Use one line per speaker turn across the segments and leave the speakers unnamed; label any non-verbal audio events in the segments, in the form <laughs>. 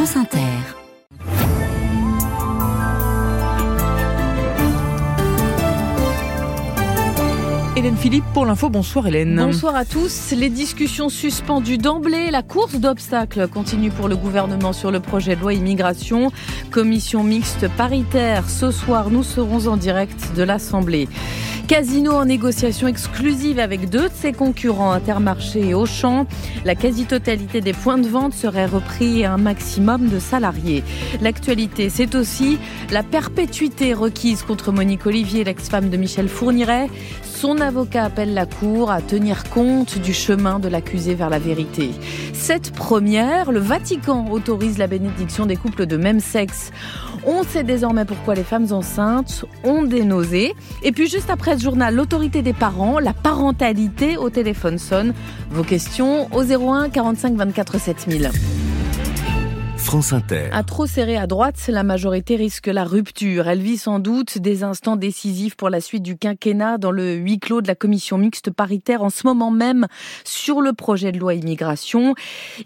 France Inter.
Hélène Philippe pour l'info. Bonsoir Hélène.
Bonsoir à tous. Les discussions suspendues d'emblée. La course d'obstacles continue pour le gouvernement sur le projet de loi immigration. Commission mixte paritaire. Ce soir, nous serons en direct de l'Assemblée. Casino en négociation exclusive avec deux de ses concurrents, Intermarché et Auchan. La quasi-totalité des points de vente serait repris à un maximum de salariés. L'actualité, c'est aussi la perpétuité requise contre Monique Olivier, l'ex-femme de Michel Fourniret. Son avocat appelle la Cour à tenir compte du chemin de l'accusé vers la vérité. Cette première, le Vatican autorise la bénédiction des couples de même sexe. On sait désormais pourquoi les femmes enceintes ont des nausées. Et puis juste après ce journal, l'autorité des parents, la parentalité au téléphone sonne. Vos questions au 01 45 24 7000.
France Inter.
À trop serrer à droite, la majorité risque la rupture. Elle vit sans doute des instants décisifs pour la suite du quinquennat dans le huis clos de la commission mixte paritaire en ce moment même sur le projet de loi immigration.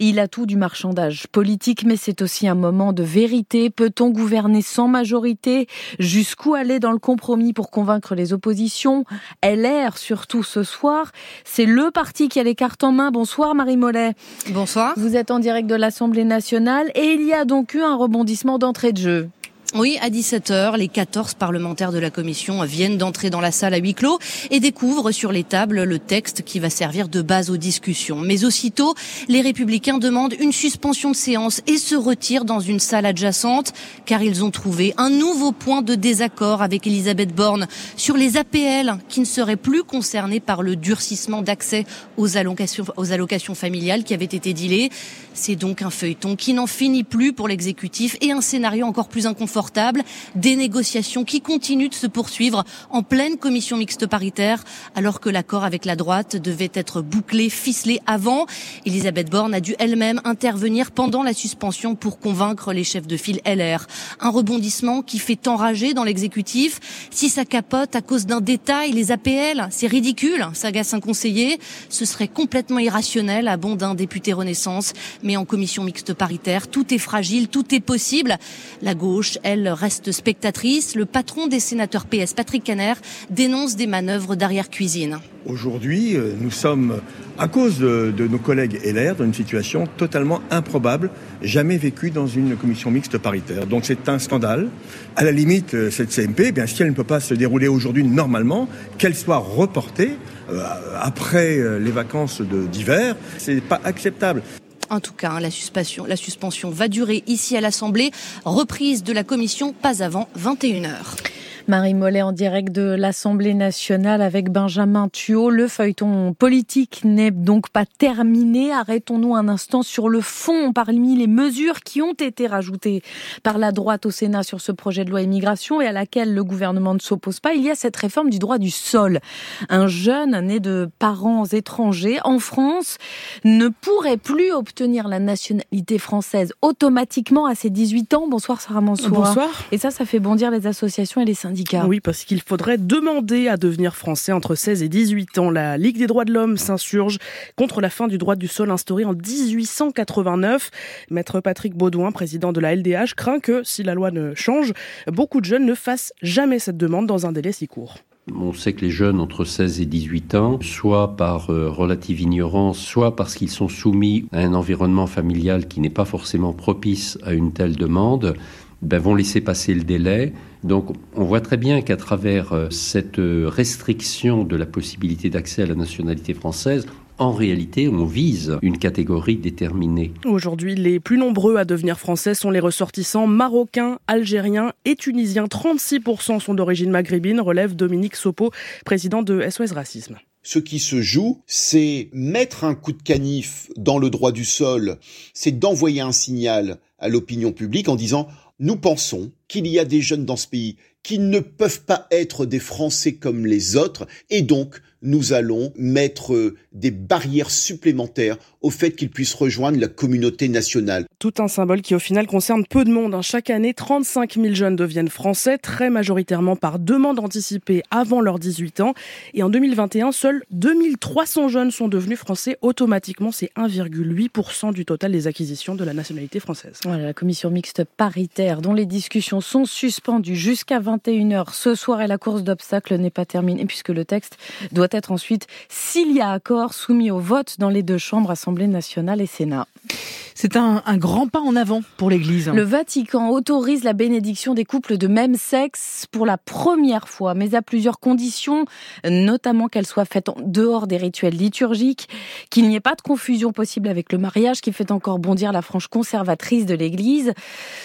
Il a tout du marchandage politique, mais c'est aussi un moment de vérité. Peut-on gouverner sans majorité? Jusqu'où aller dans le compromis pour convaincre les oppositions? LR, surtout ce soir, c'est le parti qui a les cartes en main. Bonsoir Marie Mollet.
Bonsoir.
Vous êtes en direct de l'Assemblée nationale et il y a donc eu un rebondissement d'entrée de jeu.
Oui, à 17h, les 14 parlementaires de la commission viennent d'entrer dans la salle à huis clos et découvrent sur les tables le texte qui va servir de base aux discussions. Mais aussitôt, les républicains demandent une suspension de séance et se retirent dans une salle adjacente car ils ont trouvé un nouveau point de désaccord avec Elisabeth Borne sur les APL qui ne seraient plus concernés par le durcissement d'accès aux allocations, aux allocations familiales qui avait été dilé. C'est donc un feuilleton qui n'en finit plus pour l'exécutif et un scénario encore plus inconfortable des négociations qui continuent de se poursuivre en pleine commission mixte paritaire, alors que l'accord avec la droite devait être bouclé, ficelé avant. Elisabeth Borne a dû elle-même intervenir pendant la suspension pour convaincre les chefs de file LR. Un rebondissement qui fait enrager dans l'exécutif. Si ça capote à cause d'un détail, les APL, c'est ridicule, s'agace un conseiller. Ce serait complètement irrationnel à bon d'un député Renaissance. Mais en commission mixte paritaire, tout est fragile, tout est possible. La gauche, elle, elle reste spectatrice. Le patron des sénateurs PS, Patrick Caner, dénonce des manœuvres d'arrière-cuisine.
Aujourd'hui, euh, nous sommes, à cause de, nos collègues LR, dans une situation totalement improbable, jamais vécue dans une commission mixte paritaire. Donc c'est un scandale. À la limite, euh, cette CMP, eh bien, si elle ne peut pas se dérouler aujourd'hui normalement, qu'elle soit reportée euh, après les vacances d'hiver, c'est pas acceptable.
En tout cas, hein, la suspension, va durer ici à l'Assemblée. Reprise de la commission pas avant 21h.
Marie Mollet en direct de l'Assemblée nationale avec Benjamin Thuot. Le feuilleton politique n'est donc pas terminé. Arrêtons-nous un instant sur le fond parmi les mesures qui ont été rajoutées par la droite au Sénat sur ce projet de loi immigration et à laquelle le gouvernement ne s'oppose pas. Il y a cette réforme du droit du sol. Un jeune né de parents étrangers en France ne pourrait plus obtenir la nationalité française automatiquement à ses 18 ans. Bonsoir Sarah Mansour.
Bonsoir.
Et ça, ça fait bondir les associations et les syndicats.
Oui, parce qu'il faudrait demander à devenir français entre 16 et 18 ans. La Ligue des droits de l'homme s'insurge contre la fin du droit du sol instauré en 1889. Maître Patrick Baudouin, président de la LDH, craint que si la loi ne change, beaucoup de jeunes ne fassent jamais cette demande dans un délai si court.
On sait que les jeunes entre 16 et 18 ans, soit par euh, relative ignorance, soit parce qu'ils sont soumis à un environnement familial qui n'est pas forcément propice à une telle demande, ben, vont laisser passer le délai. Donc on voit très bien qu'à travers euh, cette restriction de la possibilité d'accès à la nationalité française, en réalité, on vise une catégorie déterminée.
Aujourd'hui, les plus nombreux à devenir français sont les ressortissants marocains, algériens et tunisiens. 36% sont d'origine maghrébine, relève Dominique Sopo, président de SOS Racisme.
Ce qui se joue, c'est mettre un coup de canif dans le droit du sol, c'est d'envoyer un signal à l'opinion publique en disant nous pensons qu'il y a des jeunes dans ce pays qui ne peuvent pas être des Français comme les autres, et donc nous allons mettre des barrières supplémentaires au fait qu'ils puissent rejoindre la communauté nationale.
Tout un symbole qui au final concerne peu de monde. Hein. Chaque année, 35 000 jeunes deviennent français, très majoritairement par demande anticipée avant leurs 18 ans. Et en 2021, seuls 2300 jeunes sont devenus français automatiquement. C'est 1,8% du total des acquisitions de la nationalité française.
Voilà, la commission mixte paritaire dont les discussions sont suspendues jusqu'à 21h ce soir et la course d'obstacles n'est pas terminée puisque le texte doit être ensuite, s'il y a accord, soumis au vote dans les deux chambres, Assemblée nationale et Sénat.
C'est un, grand pas en avant pour l'Église.
Le Vatican autorise la bénédiction des couples de même sexe pour la première fois, mais à plusieurs conditions, notamment qu'elle soit faite en dehors des rituels liturgiques, qu'il n'y ait pas de confusion possible avec le mariage qui fait encore bondir la frange conservatrice de l'Église.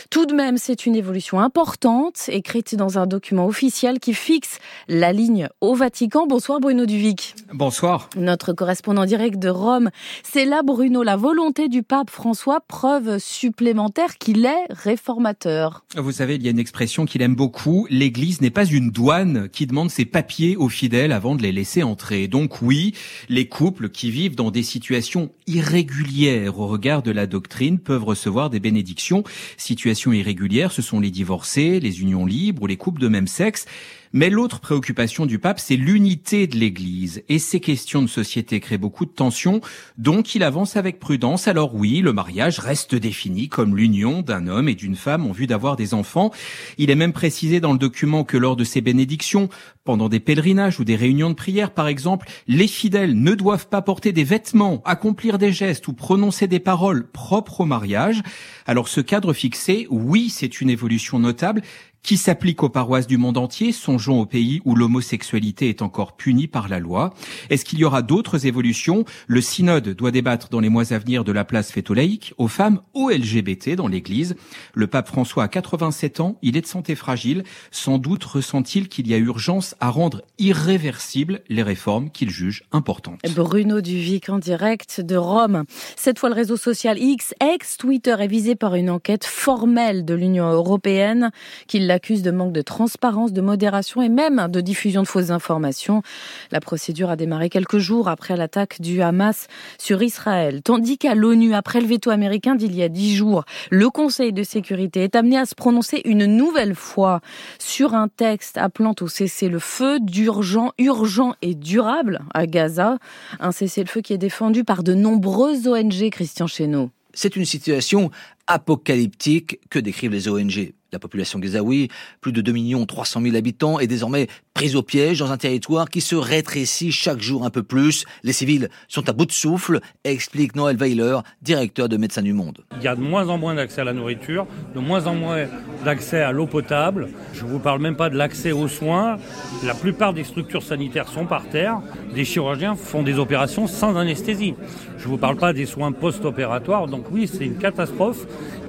Tout de même, c'est une évolution importante, écrite dans un document officiel qui fixe la ligne au Vatican. Bonsoir Bruno Duvic.
Bonsoir.
Notre correspondant direct de Rome. C'est là, Bruno, la volonté du pape François preuve supplémentaire qu'il est réformateur.
Vous savez, il y a une expression qu'il aime beaucoup. L'Église n'est pas une douane qui demande ses papiers aux fidèles avant de les laisser entrer. Donc oui, les couples qui vivent dans des situations irrégulières au regard de la doctrine peuvent recevoir des bénédictions. Situations irrégulières, ce sont les divorcés, les unions libres ou les couples de même sexe. Mais l'autre préoccupation du pape, c'est l'unité de l'Église. Et ces questions de société créent beaucoup de tensions, donc il avance avec prudence. Alors oui, le mariage reste défini comme l'union d'un homme et d'une femme en vue d'avoir des enfants. Il est même précisé dans le document que lors de ces bénédictions, pendant des pèlerinages ou des réunions de prière par exemple, les fidèles ne doivent pas porter des vêtements, accomplir des gestes ou prononcer des paroles propres au mariage. Alors ce cadre fixé, oui, c'est une évolution notable, qui s'applique aux paroisses du monde entier, songeons au pays où l'homosexualité est encore punie par la loi. Est-ce qu'il y aura d'autres évolutions? Le synode doit débattre dans les mois à venir de la place faite aux laïcs, aux femmes, aux LGBT dans l'Église. Le pape François a 87 ans, il est de santé fragile. Sans doute ressent-il qu'il y a urgence à rendre irréversibles les réformes qu'il juge importantes.
Bruno Duvic en direct de Rome. Cette fois, le réseau social X, ex-Twitter, est visé par une enquête formelle de l'Union européenne qui l'accuse de manque de transparence, de modération et même de diffusion de fausses informations. La procédure a démarré quelques jours après l'attaque du Hamas sur Israël. Tandis qu'à l'ONU, après le veto américain d'il y a dix jours, le Conseil de sécurité est amené à se prononcer une nouvelle fois sur un texte appelant au cessez-le-feu d'urgent, urgent et durable à Gaza. Un cessez-le-feu qui est défendu par de nombreuses ONG, Christian Chesneau.
C'est une situation apocalyptique que décrivent les ONG. La population gazaoui, plus de 2 300 000 habitants, est désormais prise au piège dans un territoire qui se rétrécit chaque jour un peu plus. Les civils sont à bout de souffle, explique Noël Weiler, directeur de Médecins du Monde.
Il y a de moins en moins d'accès à la nourriture, de moins en moins d'accès à l'eau potable. Je ne vous parle même pas de l'accès aux soins. La plupart des structures sanitaires sont par terre. Des chirurgiens font des opérations sans anesthésie. Je ne vous parle pas des soins post-opératoires. Donc oui, c'est une catastrophe.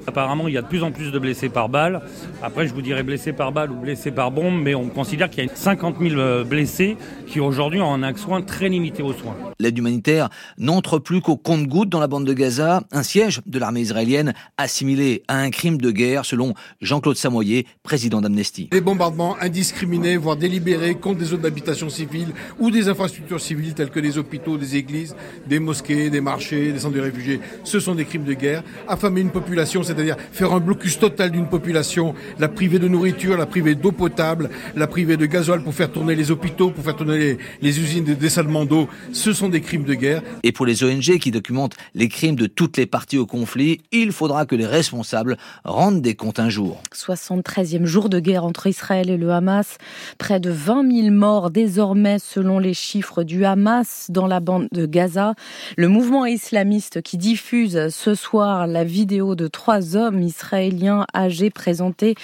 Apparemment, il y a de plus en plus de blessés par balle. Après, je vous dirais blessés par balle ou blessés par bombe, mais on considère qu'il y a 50 000 euh, blessés qui aujourd'hui ont un accès très limité aux soins.
L'aide humanitaire n'entre plus qu'au compte-gouttes dans la bande de Gaza, un siège de l'armée israélienne assimilé à un crime de guerre, selon Jean-Claude Samoyer, président d'Amnesty.
Les bombardements indiscriminés, voire délibérés, contre des zones d'habitation civile ou des infrastructures civiles telles que des hôpitaux, des églises, des mosquées, des marchés, des centres de réfugiés, ce sont des crimes de guerre. Affamer une population, c'est c'est-à-dire faire un blocus total d'une population, la priver de nourriture, la priver d'eau potable, la priver de gasoil pour faire tourner les hôpitaux, pour faire tourner les, usines de dessalement d'eau, ce sont des crimes de guerre.
Et pour les ONG qui documentent les crimes de toutes les parties au conflit, il faudra que les responsables rendent des comptes un jour.
73e jour de guerre entre Israël et le Hamas, près de 20 000 morts désormais selon les chiffres du Hamas dans la bande de Gaza. Le mouvement islamiste qui diffuse ce soir la vidéo de trois hommes israéliens âgés présentés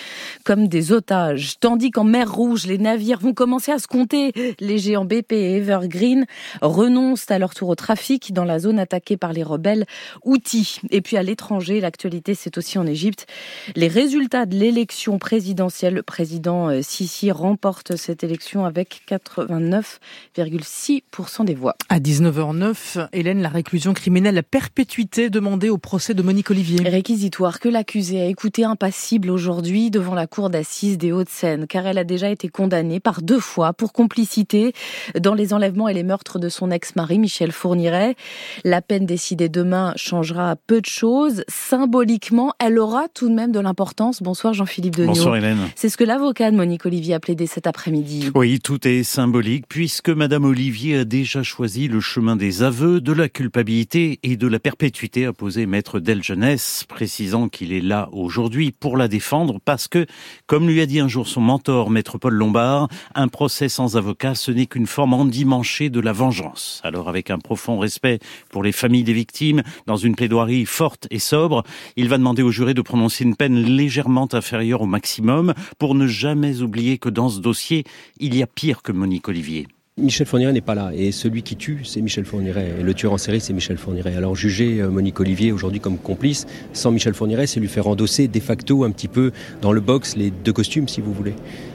comme des otages. Tandis qu'en mer Rouge, les navires vont commencer à se compter. Les géants BP et Evergreen renoncent à leur tour au trafic dans la zone attaquée par les rebelles Houthis. Et puis à l'étranger, l'actualité c'est aussi en Égypte. Les résultats de l'élection présidentielle, le président euh, Sisi remporte cette élection avec 89,6% des voix.
À 19h09, Hélène, la réclusion criminelle à perpétuité demandée au procès de Monique Olivier.
Réquisitoire que l'accusée a écouté impassible aujourd'hui devant la cour d'assises des Hauts-de-Seine, car elle a déjà été condamnée par deux fois pour complicité dans les enlèvements et les meurtres de son ex-mari Michel Fourniret. La peine décidée demain changera peu de choses. Symboliquement, elle aura tout de même de l'importance. Bonsoir Jean-Philippe Deniau.
Bonsoir Hélène.
C'est ce que l'avocat de Monique Olivier a plaidé cet après-midi.
Oui, tout est symbolique puisque Madame Olivier a déjà choisi le chemin des aveux, de la culpabilité et de la perpétuité, a posé maître Delgenès, précisant qu'il est là aujourd'hui pour la défendre parce que, comme lui a dit un jour son mentor, maître Paul Lombard, un procès sans avocat, ce n'est qu'une forme endimanchée de la vengeance. Alors, avec un profond respect pour les familles des victimes, dans une plaidoirie forte et sobre, il va demander au juré de prononcer une peine légèrement inférieure au maximum pour ne jamais oublier que dans ce dossier, il y a pire que Monique Olivier.
Michel Fourniret n'est pas là et celui qui tue, c'est Michel Fourniret. Et le tueur en série, c'est Michel Fourniret. Alors juger euh, Monique Olivier aujourd'hui comme complice sans Michel Fourniret, c'est lui faire endosser de facto un petit peu dans le box les deux costumes, si vous voulez.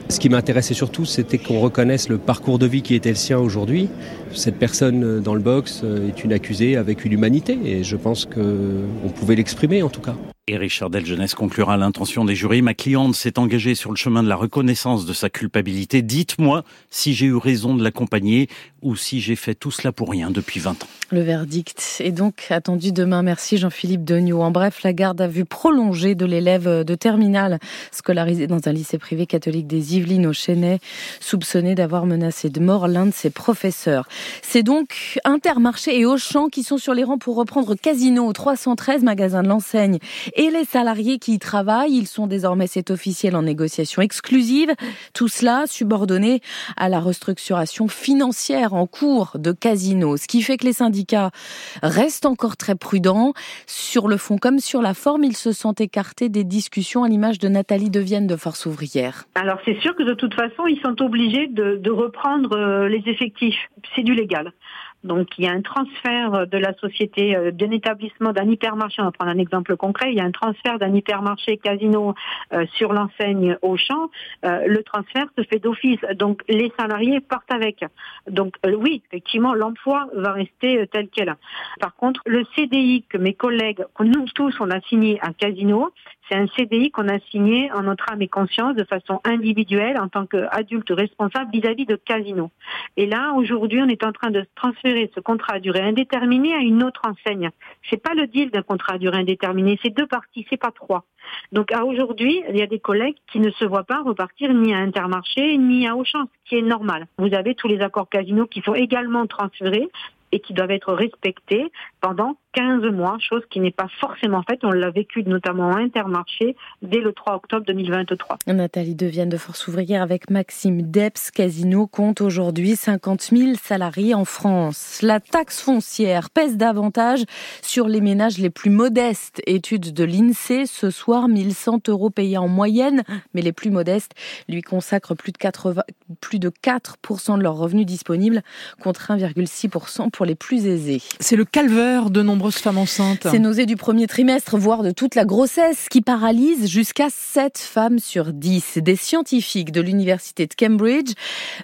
Ce qui m'intéressait surtout, c'était qu'on reconnaisse le parcours de vie qui était le sien aujourd'hui. Cette personne euh, dans le box euh, est une accusée avec une humanité et je pense qu'on pouvait l'exprimer en tout cas.
Et Richard Delgenès conclura l'intention des jurys. Ma cliente s'est engagée sur le chemin de la reconnaissance de sa culpabilité. Dites-moi si j'ai eu raison de l'accompagner ou si j'ai fait tout cela pour rien depuis 20 ans.
Le verdict est donc attendu demain. Merci Jean-Philippe Degnaud. En bref, la garde à vue prolongée de l'élève de terminale scolarisé dans un lycée privé catholique des Yvelines au Chênay, soupçonné d'avoir menacé de mort l'un de ses professeurs. C'est donc Intermarché et Auchan qui sont sur les rangs pour reprendre Casino, 313 magasins de l'enseigne et les salariés qui y travaillent. Ils sont désormais, c'est officiel, en négociation exclusive. Tout cela subordonné à la restructuration financière en cours de Casino, ce qui fait que les syndicats restent encore très prudents. Sur le fond comme sur la forme, ils se sont écartés des discussions à l'image de Nathalie Devienne de Force ouvrière.
Alors c'est sûr que de toute façon, ils sont obligés de, de reprendre euh, les effectifs. C'est du légal. Donc il y a un transfert de la société euh, d'un établissement, d'un hypermarché, on va prendre un exemple concret, il y a un transfert d'un hypermarché casino euh, sur l'enseigne Auchan, euh, le transfert se fait d'office, donc les salariés partent avec. Donc oui, effectivement, l'emploi va rester tel quel. Par contre, le CDI que mes collègues, que nous tous, on a signé à Casino, c'est un CDI qu'on a signé en notre âme et conscience de façon individuelle en tant qu'adulte responsable vis-à-vis de Casino. Et là, aujourd'hui, on est en train de transférer ce contrat à durée indéterminée à une autre enseigne. C'est pas le deal d'un contrat à durée indéterminée, c'est deux parties, c'est pas trois. Donc à aujourd'hui, il y a des collègues qui ne se voient pas repartir ni à Intermarché ni à Auchan, ce qui est normal. Vous avez tous les accords Casino qui sont également transférés et qui doivent être respectés pendant 15 mois, chose qui n'est pas forcément faite. On l'a vécu notamment à Intermarché dès le 3 octobre 2023.
Nathalie Devienne de Force ouvrière avec Maxime Deps. Casino compte aujourd'hui 50 000 salariés en France. La taxe foncière pèse davantage sur les ménages les plus modestes. Étude de l'INSEE ce soir, 1100 euros payés en moyenne, mais les plus modestes lui consacrent plus de 80, plus de 4% de leurs revenus disponibles contre 1,6% pour les plus aisés.
C'est le calvaire de nombreux femmes enceintes.
Ces nausées du premier trimestre, voire de toute la grossesse, qui paralysent jusqu'à 7 femmes sur 10. Des scientifiques de l'université de Cambridge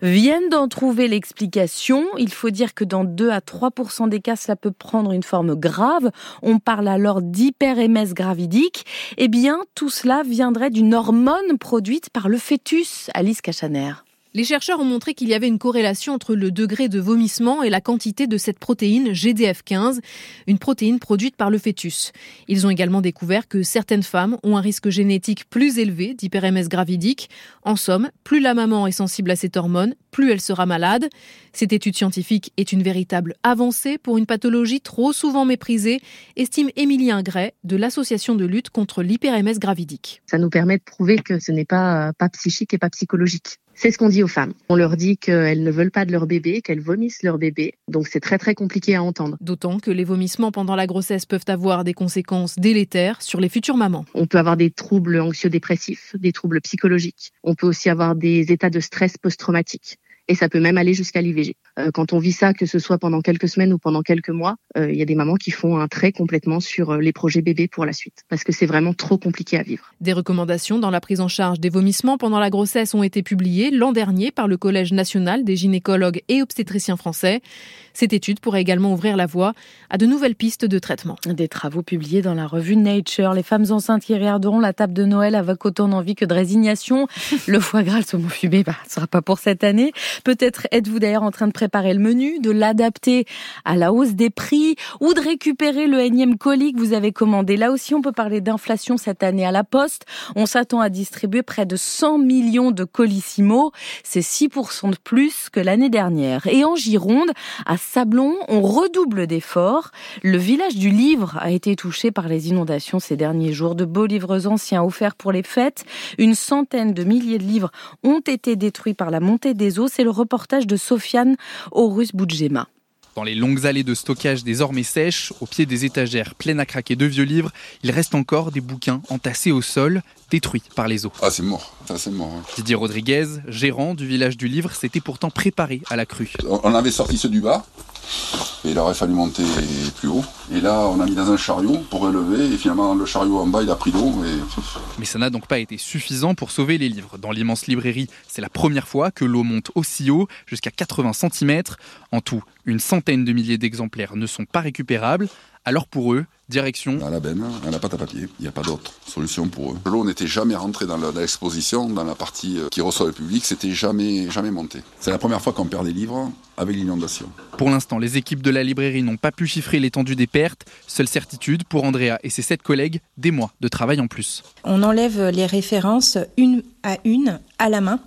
viennent d'en trouver l'explication. Il faut dire que dans 2 à 3 des cas, cela peut prendre une forme grave. On parle alors d'hyperémèse gravidique. Eh bien, tout cela viendrait d'une hormone produite par le fœtus, Alice Cachaner.
Les chercheurs ont montré qu'il y avait une corrélation entre le degré de vomissement et la quantité de cette protéine GDF15, une protéine produite par le fœtus. Ils ont également découvert que certaines femmes ont un risque génétique plus élevé d'hyperémèse gravidique. En somme, plus la maman est sensible à cette hormone, plus elle sera malade. Cette étude scientifique est une véritable avancée pour une pathologie trop souvent méprisée, estime Émilien Gray de l'association de lutte contre l'hyperémèse gravidique.
Ça nous permet de prouver que ce n'est pas, pas psychique et pas psychologique. C'est ce qu'on dit aux femmes. On leur dit qu'elles ne veulent pas de leur bébé, qu'elles vomissent leur bébé. Donc c'est très très compliqué à entendre.
D'autant que les vomissements pendant la grossesse peuvent avoir des conséquences délétères sur les futures mamans.
On peut avoir des troubles anxio-dépressifs, des troubles psychologiques. On peut aussi avoir des états de stress post-traumatique. Et ça peut même aller jusqu'à l'IVG. Euh, quand on vit ça, que ce soit pendant quelques semaines ou pendant quelques mois, euh, il y a des mamans qui font un trait complètement sur les projets bébés pour la suite, parce que c'est vraiment trop compliqué à vivre.
Des recommandations dans la prise en charge des vomissements pendant la grossesse ont été publiées l'an dernier par le Collège national des gynécologues et obstétriciens français. Cette étude pourrait également ouvrir la voie à de nouvelles pistes de traitement.
Des travaux publiés dans la revue Nature. Les femmes enceintes qui regarderont la table de Noël avec autant d'envie que de résignation. <laughs> Le foie gras, le saumon fumé, bah, ce sera pas pour cette année. Peut-être êtes-vous d'ailleurs en train de préparer le menu, de l'adapter à la hausse des prix ou de récupérer le énième colis que vous avez commandé. Là aussi, on peut parler d'inflation cette année à la Poste. On s'attend à distribuer près de 100 millions de colissimo. C'est 6% de plus que l'année dernière. Et en Gironde, à Sablon, on redouble d'efforts. Le village du livre a été touché par les inondations ces derniers jours. De beaux livres anciens offerts pour les fêtes. Une centaine de milliers de livres ont été détruits par la montée des eaux. Le reportage de Sofiane Horus Boudjema.
Dans les longues allées de stockage désormais sèches, au pied des étagères pleines à craquer de vieux livres, il reste encore des bouquins entassés au sol, détruits par les eaux.
Ah, c'est mort. Ça, c'est mort.
Didier Rodriguez, gérant du village du livre, s'était pourtant préparé à la crue.
On avait sorti ceux du bas, et il aurait fallu monter plus haut. Et là, on a mis dans un chariot pour relever, et finalement, le chariot en bas, il a pris l'eau. Et...
Mais ça n'a donc pas été suffisant pour sauver les livres. Dans l'immense librairie, c'est la première fois que l'eau monte aussi haut, jusqu'à 80 cm. En tout, une centaine de milliers d'exemplaires ne sont pas récupérables. Alors pour eux, direction.
À la benne, à la pâte à papier. Il n'y a pas d'autre solution pour eux. L'eau n'était jamais rentrée dans l'exposition, dans la partie euh, qui reçoit le public, c'était jamais, jamais monté. C'est la première fois qu'on perd des livres avec l'inondation.
Pour l'instant, les équipes de la librairie n'ont pas pu chiffrer l'étendue des pertes. Seule certitude pour Andrea et ses sept collègues, des mois de travail en plus.
On enlève les références une à une à la main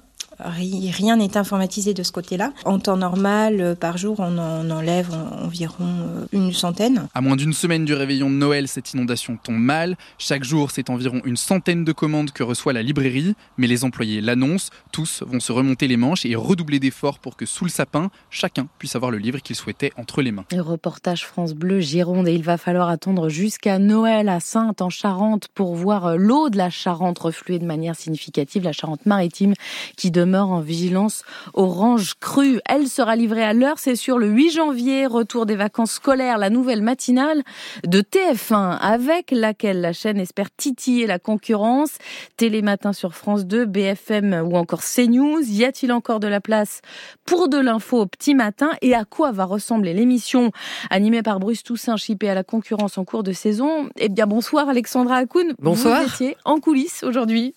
Rien n'est informatisé de ce côté-là. En temps normal, euh, par jour, on en enlève environ euh, une centaine.
À moins d'une semaine du réveillon de Noël, cette inondation tombe mal. Chaque jour, c'est environ une centaine de commandes que reçoit la librairie. Mais les employés l'annoncent. Tous vont se remonter les manches et redoubler d'efforts pour que sous le sapin, chacun puisse avoir le livre qu'il souhaitait entre les mains.
Le reportage France Bleu Gironde et il va falloir attendre jusqu'à Noël à Sainte en Charente pour voir euh, l'eau de la Charente refluer de manière significative, la Charente maritime qui demeure en vigilance orange crue. Elle sera livrée à l'heure, c'est sur le 8 janvier, retour des vacances scolaires, la nouvelle matinale de TF1 avec laquelle la chaîne espère titiller la concurrence. Télématin sur France 2, BFM ou encore CNews. Y a-t-il encore de la place pour de l'info au petit matin? Et à quoi va ressembler l'émission? Animée par Bruce Toussaint, chippée à la concurrence en cours de saison Eh bien bonsoir Alexandra Akoun.
Bonsoir.
Vous étiez en coulisses aujourd'hui.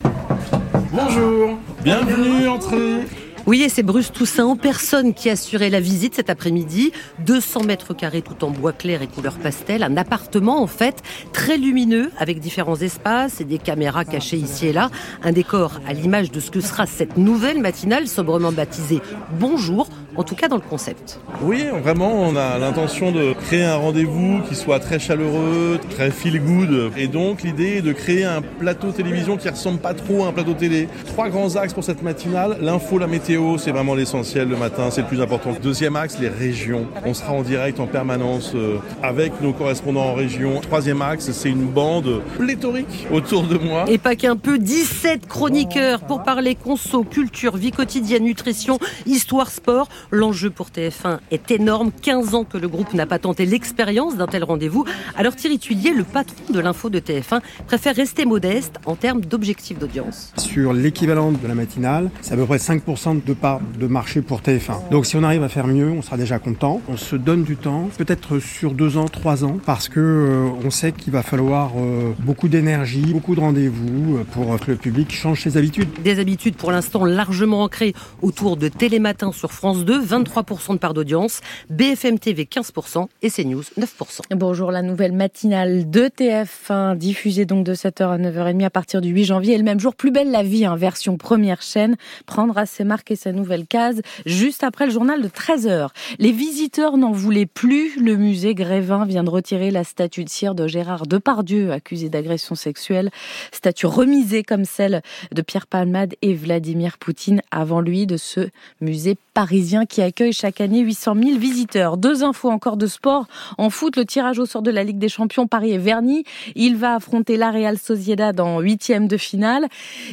Bonjour, bienvenue, entrez.
Oui, et c'est Bruce Toussaint en personne qui assurait la visite cet après-midi. 200 mètres carrés tout en bois clair et couleur pastel. Un appartement, en fait, très lumineux, avec différents espaces et des caméras cachées ici et là. Un décor à l'image de ce que sera cette nouvelle matinale, sobrement baptisée Bonjour, en tout cas dans le concept.
Oui, vraiment, on a l'intention de créer un rendez-vous qui soit très chaleureux, très feel good. Et donc, l'idée est de créer un plateau télévision qui ressemble pas trop à un plateau télé. Trois grands axes pour cette matinale. L'info, la météo c'est vraiment l'essentiel le matin, c'est le plus important. Deuxième axe, les régions. On sera en direct en permanence euh, avec nos correspondants en région. Troisième axe, c'est une bande pléthorique autour de moi.
Et pas qu'un peu, 17 chroniqueurs pour parler conso, culture, vie quotidienne, nutrition, histoire, sport. L'enjeu pour TF1 est énorme. 15 ans que le groupe n'a pas tenté l'expérience d'un tel rendez-vous. Alors Thierry Tuillier, le patron de l'info de TF1, préfère rester modeste en termes d'objectifs d'audience.
Sur l'équivalent de la matinale, c'est à peu près 5% de part de marché pour TF1. Donc si on arrive à faire mieux, on sera déjà content. On se donne du temps, peut-être sur deux ans, trois ans, parce que euh, on sait qu'il va falloir euh, beaucoup d'énergie, beaucoup de rendez-vous euh, pour que le public change ses habitudes.
Des habitudes pour l'instant largement ancrées autour de Télématin sur France 2, 23% de part d'audience, BFM TV 15% et CNews 9%.
Bonjour, la nouvelle matinale de TF1 diffusée donc de 7h à 9h30 à partir du 8 janvier et le même jour Plus belle la vie, hein, version première chaîne, prendra ses marques sa nouvelle case juste après le journal de 13h. Les visiteurs n'en voulaient plus. Le musée Grévin vient de retirer la statue de cire de Gérard Depardieu, accusé d'agression sexuelle. Statue remisée comme celle de Pierre Palmade et Vladimir Poutine avant lui de ce musée parisien qui accueille chaque année 800 000 visiteurs. Deux infos encore de sport. En foot, le tirage au sort de la Ligue des Champions, Paris est verni. Il va affronter la Real Sociedad en huitième de finale.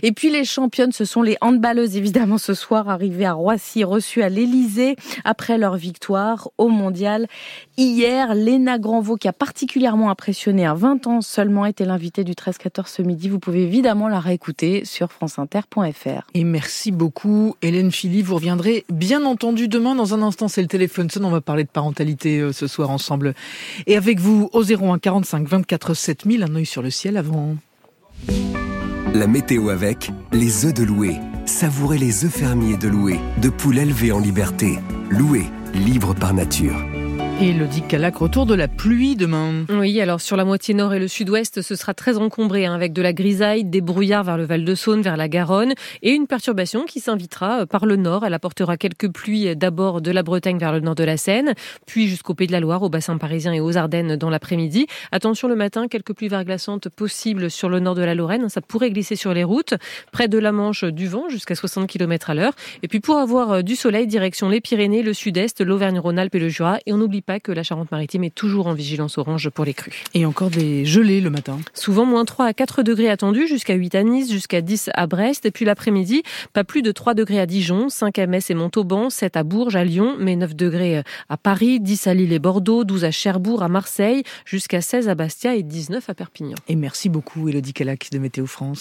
Et puis les championnes, ce sont les handballeuses évidemment ce soir arrivées à Roissy, reçues à l'Elysée après leur victoire au mondial. Hier, Léna Granvaux, qui a particulièrement impressionné à 20 ans seulement, était l'invitée du 13-14 ce midi. Vous pouvez évidemment la réécouter sur franceinter.fr.
Et merci beaucoup, Hélène Philly. Vous reviendrez bien entendu demain. Dans un instant, c'est le téléphone sonne. On va parler de parentalité euh, ce soir ensemble. Et avec vous, au 01 45 24 7000, un œil sur le ciel avant.
La météo avec les œufs de Loué. Savourez les œufs fermiers de Loué, de poules élevées en liberté. Loué, libre par nature.
Et Elodie Calac, retour de la pluie demain.
Oui, alors sur la moitié nord et le sud-ouest, ce sera très encombré, hein, avec de la grisaille, des brouillards vers le Val-de-Saône, vers la Garonne, et une perturbation qui s'invitera euh, par le nord. Elle apportera quelques pluies euh, d'abord de la Bretagne vers le nord de la Seine, puis jusqu'au Pays de la Loire, au bassin parisien et aux Ardennes dans l'après-midi. Attention le matin, quelques pluies verglaçantes possibles sur le nord de la Lorraine. Ça pourrait glisser sur les routes, près de la Manche, du vent jusqu'à 60 km à l'heure. Et puis pour avoir euh, du soleil, direction les Pyrénées, le sud-est, l'Auvergne-Rhône-Alpes et le Jura. Et on n'oublie pas que la Charente-Maritime est toujours en vigilance orange pour les crues.
Et encore des gelées le matin.
Souvent moins 3 à 4 degrés attendus, jusqu'à 8 à Nice, jusqu'à 10 à Brest. Et puis l'après-midi, pas plus de 3 degrés à Dijon, 5 à Metz et Montauban, 7 à Bourges, à Lyon, mais 9 degrés à Paris, 10 à Lille et Bordeaux, 12 à Cherbourg, à Marseille, jusqu'à 16 à Bastia et 19 à Perpignan.
Et merci beaucoup Elodie Calac de Météo France.